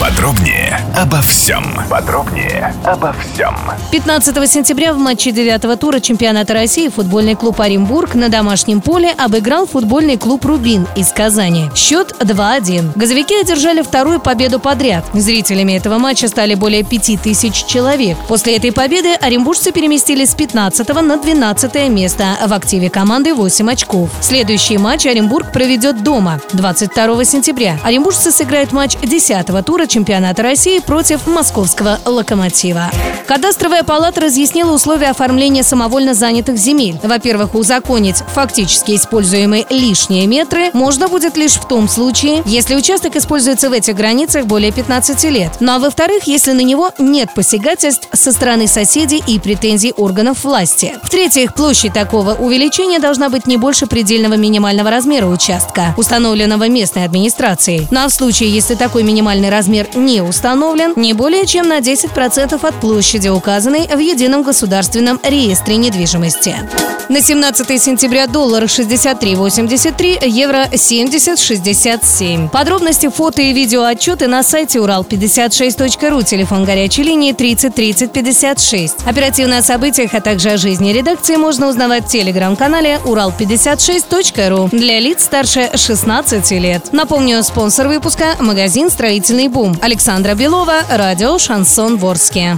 Подробнее обо всем. Подробнее обо всем. 15 сентября в матче девятого тура чемпионата России футбольный клуб Оренбург на домашнем поле обыграл футбольный клуб «Рубин» из Казани. Счет 2-1. Газовики одержали вторую победу подряд. Зрителями этого матча стали более 5000 человек. После этой победы оренбуржцы переместились с 15 на 12 место. В активе команды 8 очков. Следующий матч Оренбург проведет дома 22 сентября. Оренбуржцы сыграют матч 10 тура чемпионата России против московского «Локомотива». Кадастровая палата разъяснила условия оформления самовольно занятых земель. Во-первых, узаконить фактически используемые лишние метры можно будет лишь в том случае, если участок используется в этих границах более 15 лет. Ну а во-вторых, если на него нет посягательств со стороны соседей и претензий органов власти. В-третьих, площадь такого увеличения должна быть не больше предельного минимального размера участка, установленного местной администрацией. Ну а в случае, если такой минимальный размер не установлен, не более чем на 10% от площади, указанной в Едином государственном реестре недвижимости. На 17 сентября доллар 63.83, евро 70.67. Подробности, фото и видео отчеты на сайте урал56.ру, телефон горячей линии 30 30 56. Оперативно о событиях, а также о жизни редакции можно узнавать в телеграм-канале урал56.ру для лиц старше 16 лет. Напомню, спонсор выпуска – магазин «Строительный бум». Александра Белова, радио «Шансон Ворске».